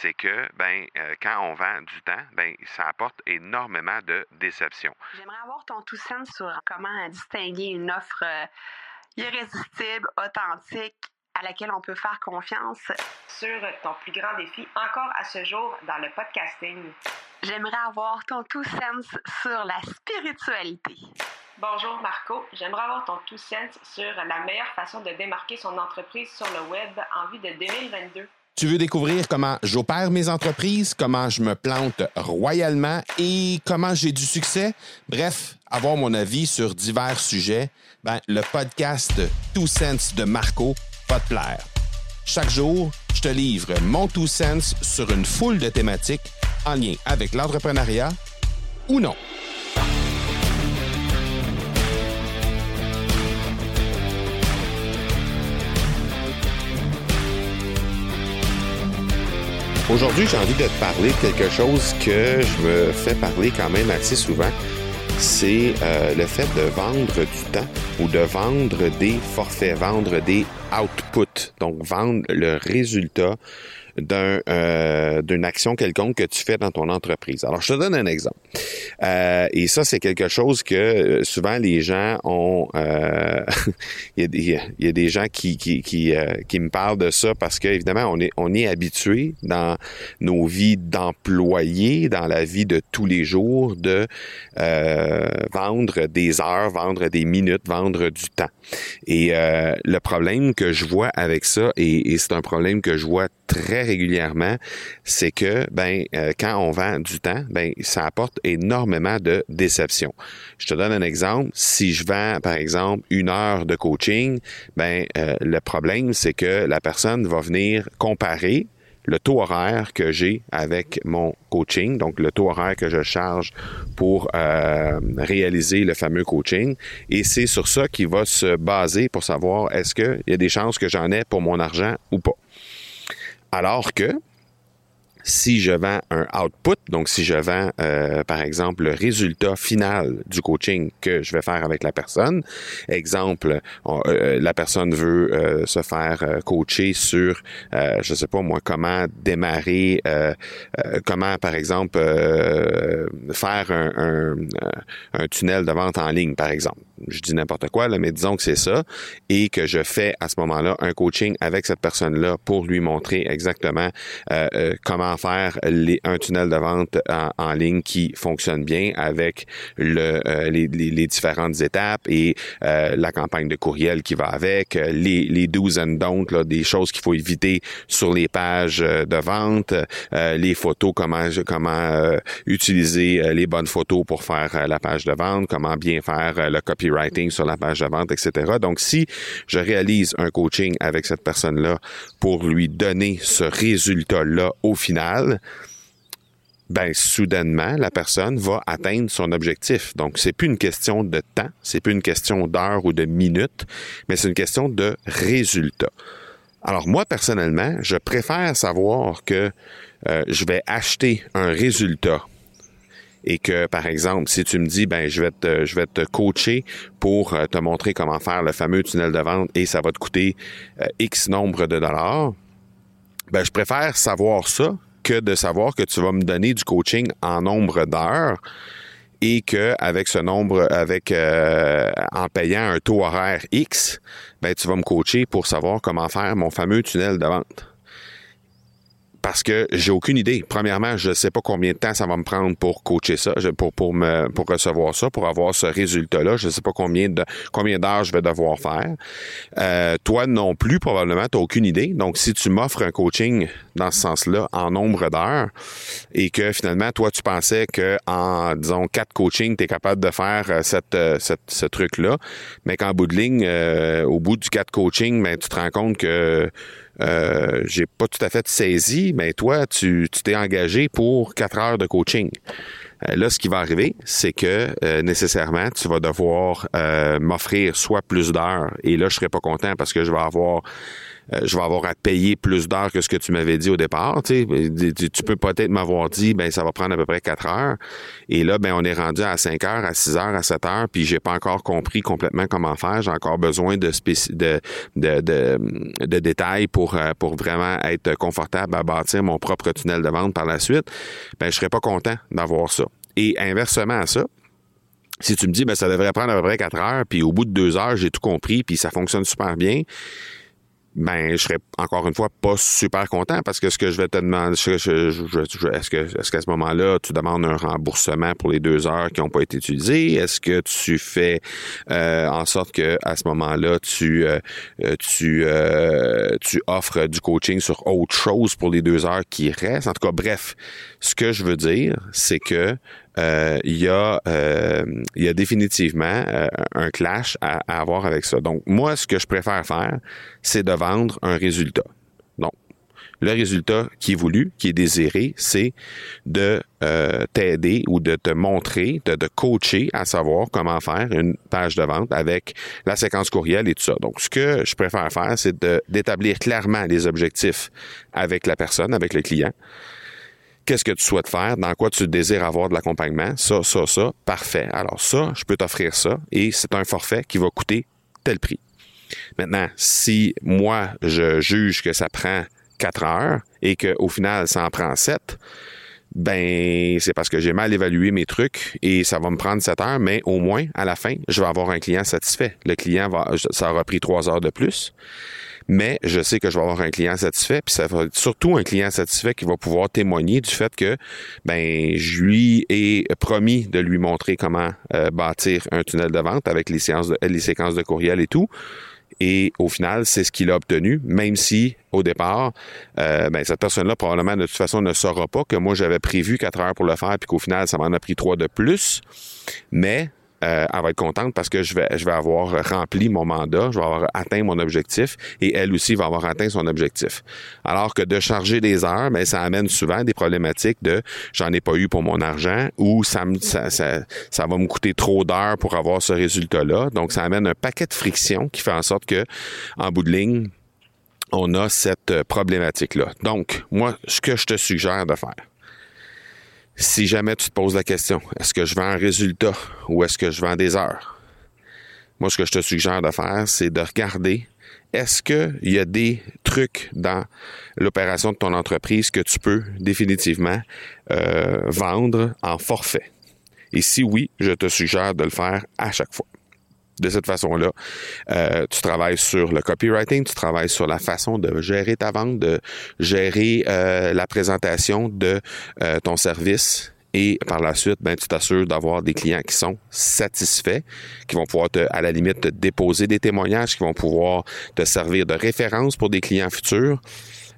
c'est que ben euh, quand on vend du temps, ben ça apporte énormément de déception. J'aimerais avoir ton tout sens sur comment distinguer une offre euh, irrésistible, authentique, à laquelle on peut faire confiance. Sur ton plus grand défi encore à ce jour dans le podcasting. J'aimerais avoir ton tout sens sur la spiritualité. Bonjour Marco, j'aimerais avoir ton tout sens sur la meilleure façon de démarquer son entreprise sur le web en vue de 2022. Tu veux découvrir comment j'opère mes entreprises, comment je me plante royalement et comment j'ai du succès? Bref, avoir mon avis sur divers sujets, ben, le podcast Two Sense de Marco va te plaire. Chaque jour, je te livre mon Two Sense sur une foule de thématiques en lien avec l'entrepreneuriat ou non. Aujourd'hui, j'ai envie de te parler de quelque chose que je me fais parler quand même assez souvent. C'est euh, le fait de vendre du temps ou de vendre des forfaits, vendre des outputs, donc vendre le résultat d'un euh, d'une action quelconque que tu fais dans ton entreprise. Alors, je te donne un exemple. Euh, et ça, c'est quelque chose que euh, souvent les gens ont. Euh, il, y a il, y a, des gens qui qui qui, euh, qui me parlent de ça parce qu'évidemment, on est on est habitué dans nos vies d'employés, dans la vie de tous les jours, de vendre des heures, vendre des minutes, vendre du temps. Et le problème que je vois avec ça, et c'est un problème que je vois très régulièrement, c'est que ben euh, quand on vend du temps, ben ça apporte énormément de déception. Je te donne un exemple. Si je vends par exemple une heure de coaching, ben euh, le problème c'est que la personne va venir comparer le taux horaire que j'ai avec mon coaching, donc le taux horaire que je charge pour euh, réaliser le fameux coaching. Et c'est sur ça qu'il va se baser pour savoir est-ce qu'il y a des chances que j'en ai pour mon argent ou pas. Alors que si je vends un output, donc si je vends, euh, par exemple, le résultat final du coaching que je vais faire avec la personne, exemple, euh, la personne veut euh, se faire coacher sur, je sais pas moi, comment démarrer, comment, par exemple, faire un, tunnel de vente en ligne, par exemple. Je dis n'importe quoi, là, mais disons que c'est ça, et que je fais à ce moment-là un coaching avec cette personne-là pour lui montrer exactement comment faire un tunnel de vente en, ligne qui fonctionne bien avec euh, les, différentes étapes et euh, la campagne de courriel qui va avec, euh, les, les do's des choses qu'il faut éviter sur les pages de vente, les photos, comment, comment utiliser les bonnes photos pour faire la page de vente, comment bien faire le copywriting sur la page de vente, etc. Donc, si je réalise un coaching avec cette personne-là pour lui donner ce résultat-là au final, ben soudainement la personne va atteindre son objectif. Donc c'est plus une question de temps, c'est plus une question d'heure ou de minutes, mais c'est une question de résultat. Alors moi personnellement, je préfère savoir que euh, je vais acheter un résultat et que par exemple, si tu me dis ben je vais te je coacher pour euh, te montrer comment faire le fameux tunnel de vente et ça va te coûter euh, X nombre de dollars, ben je préfère savoir ça que de savoir que tu vas me donner du coaching en nombre d'heures et que avec ce nombre, avec euh, en payant un taux horaire X, ben tu vas me coacher pour savoir comment faire mon fameux tunnel de vente parce que j'ai aucune idée. Premièrement, je ne sais pas combien de temps ça va me prendre pour coacher ça, pour pour me pour recevoir ça, pour avoir ce résultat-là. Je ne sais pas combien de combien d'heures je vais devoir faire. Euh, toi non plus probablement, tu n'as aucune idée. Donc si tu m'offres un coaching dans ce sens-là en nombre d'heures et que finalement toi tu pensais que en disons quatre coachings tu es capable de faire euh, cette, euh, cette ce truc-là, mais qu'en bout de ligne, au bout du quatre coachings, ben, tu te rends compte que euh, j'ai pas tout à fait saisi, mais toi, tu t'es engagé pour quatre heures de coaching. Euh, là, ce qui va arriver, c'est que euh, nécessairement, tu vas devoir m'offrir soit plus d'heures, et là, je serai pas content parce que je vais avoir euh, je vais avoir à payer plus d'heures que ce que tu m'avais dit au départ. Tu, peux peut-être m'avoir dit, ben ça va prendre à peu près 4 heures. Et là, ben on est rendu à 5 heures, à 6 heures, à 7 heures, puis j'ai pas encore compris complètement comment faire. J'ai encore besoin de, de, de, détails pour, euh, pour vraiment être confortable à bâtir mon propre tunnel de vente par la suite. Ben je serais pas content d'avoir ça. Et inversement à ça, si tu me dis, ben, ça devrait prendre à peu près 4 heures, puis au bout de 2 heures, j'ai tout compris, puis ça fonctionne super bien, ben je serais encore une fois pas super content parce que ce que je vais te demander, est-ce que est-ce qu'à ce, moment-là tu demandes un remboursement pour les deux heures qui n'ont pas été utilisées? Est-ce que tu fais euh, en sorte que à ce moment-là tu euh, tu euh, tu offres du coaching sur autre chose pour les deux heures qui restent? En tout cas, bref, ce que je veux dire, c'est que euh, il y a euh, il y a définitivement euh, un clash à, avoir avec ça. Donc moi, ce que je préfère faire, c'est de vendre un résultat. Donc le résultat qui est voulu, qui est désiré, c'est de t'aider ou de te montrer, de te coacher à savoir comment faire une page de vente avec la séquence courriel et tout ça. Donc, ce que je préfère faire, c'est d'établir clairement les objectifs avec la personne, avec le client qu'est-ce que tu souhaites faire, dans quoi tu désires avoir de l'accompagnement, ça, ça, ça, parfait. Alors ça, je peux t'offrir ça et c'est un forfait qui va coûter tel prix. Maintenant, si moi, je juge que ça prend quatre heures et qu'au final, ça en prend sept, ben c'est parce que j'ai mal évalué mes trucs et ça va me prendre sept heures, mais au moins, à la fin, je vais avoir un client satisfait. Le client va, ça aura pris trois heures de plus mais je sais que je vais avoir un client satisfait, puis ça va être surtout un client satisfait qui va pouvoir témoigner du fait que ben je lui ai promis de lui montrer comment euh, bâtir un tunnel de vente avec les séances les séquences de courriel et tout. Et au final, c'est ce qu'il a obtenu, même si au départ, euh, ben, cette personne-là probablement de toute façon ne saura pas que moi j'avais prévu quatre heures pour le faire, puis qu'au final, ça m'en a pris trois de plus. Mais euh, elle va être contente parce que je vais, je vais avoir rempli mon mandat, je vais avoir atteint mon objectif et elle aussi va avoir atteint son objectif. Alors que de charger des heures, mais ben, ça amène souvent des problématiques de j'en ai pas eu pour mon argent ou ça, ça, ça, va me coûter trop d'heures pour avoir ce résultat-là. Donc, ça amène un paquet de frictions qui fait en sorte que, en bout de ligne, on a cette problématique-là. Donc, moi, ce que je te suggère de faire, si jamais tu te poses la question, est-ce que je vends un résultat ou est-ce que je vends des heures? Moi, ce que je te suggère de faire, c'est de regarder est-ce qu'il y a des trucs dans l'opération de ton entreprise que tu peux définitivement euh, vendre en forfait? Et si oui, je te suggère de le faire à chaque fois de cette façon-là. Euh, tu travailles sur le copywriting, tu travailles sur la façon de gérer ta vente, de gérer euh, la présentation de euh, ton service. Et par la suite, ben, tu t'assures d'avoir des clients qui sont satisfaits, qui vont pouvoir, te, à la limite, te déposer des témoignages, qui vont pouvoir te servir de référence pour des clients futurs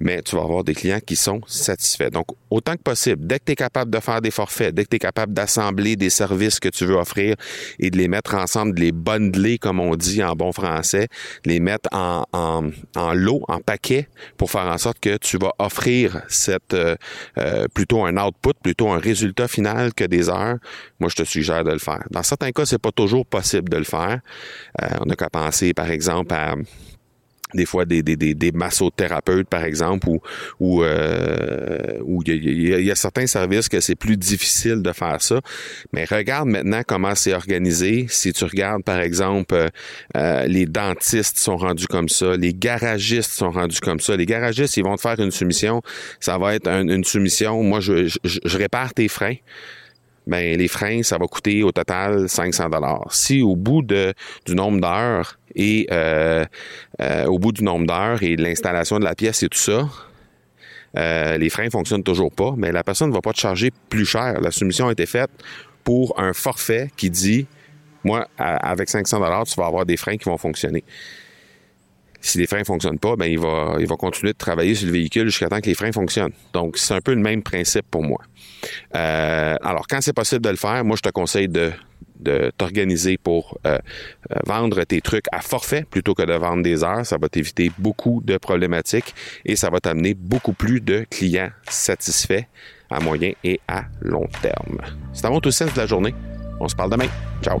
mais tu vas avoir des clients qui sont satisfaits. Donc, autant que possible, dès que tu es capable de faire des forfaits, dès que tu es capable d'assembler des services que tu veux offrir et de les mettre ensemble, de les bundler, comme on dit en bon français, les mettre en, en, en lot, en paquet, pour faire en sorte que tu vas offrir cette euh, euh, plutôt un output, plutôt un résultat final que des heures, moi, je te suggère de le faire. Dans certains cas, c'est pas toujours possible de le faire. Euh, on n'a qu'à penser, par exemple, à des fois des, des, des, des massothérapeutes, par exemple, ou où euh, il y, a, certains services que c'est plus difficile de faire ça. Mais regarde maintenant comment c'est organisé. Si tu regardes, par exemple, euh, euh, les dentistes sont rendus comme ça, les garagistes sont rendus comme ça. Les garagistes, ils vont te faire une soumission. Ça va être une soumission. Moi, je, je, je répare tes freins ben les freins, ça va coûter au total 500 dollars. Si au bout de, du nombre d'heures et euh, euh, au bout du nombre d'heures et l'installation de la pièce et tout ça, euh, les freins fonctionnent toujours pas, mais la personne ne va pas te charger plus cher. La soumission a été faite pour un forfait qui dit, moi, avec 500 dollars, tu vas avoir des freins qui vont fonctionner. Si les freins fonctionnent pas, ben il va, il va continuer de travailler sur le véhicule jusqu'à temps que les freins fonctionnent. Donc, c'est un peu le même principe pour moi. Euh, alors, quand c'est possible de le faire, moi, je te conseille de, de t'organiser pour euh, euh, vendre tes trucs à forfait plutôt que de vendre des heures. Ça va t'éviter beaucoup de problématiques et ça va t'amener beaucoup plus de clients satisfaits à moyen et à long terme. C'est à mon tout sens de la journée. On se parle demain. Ciao.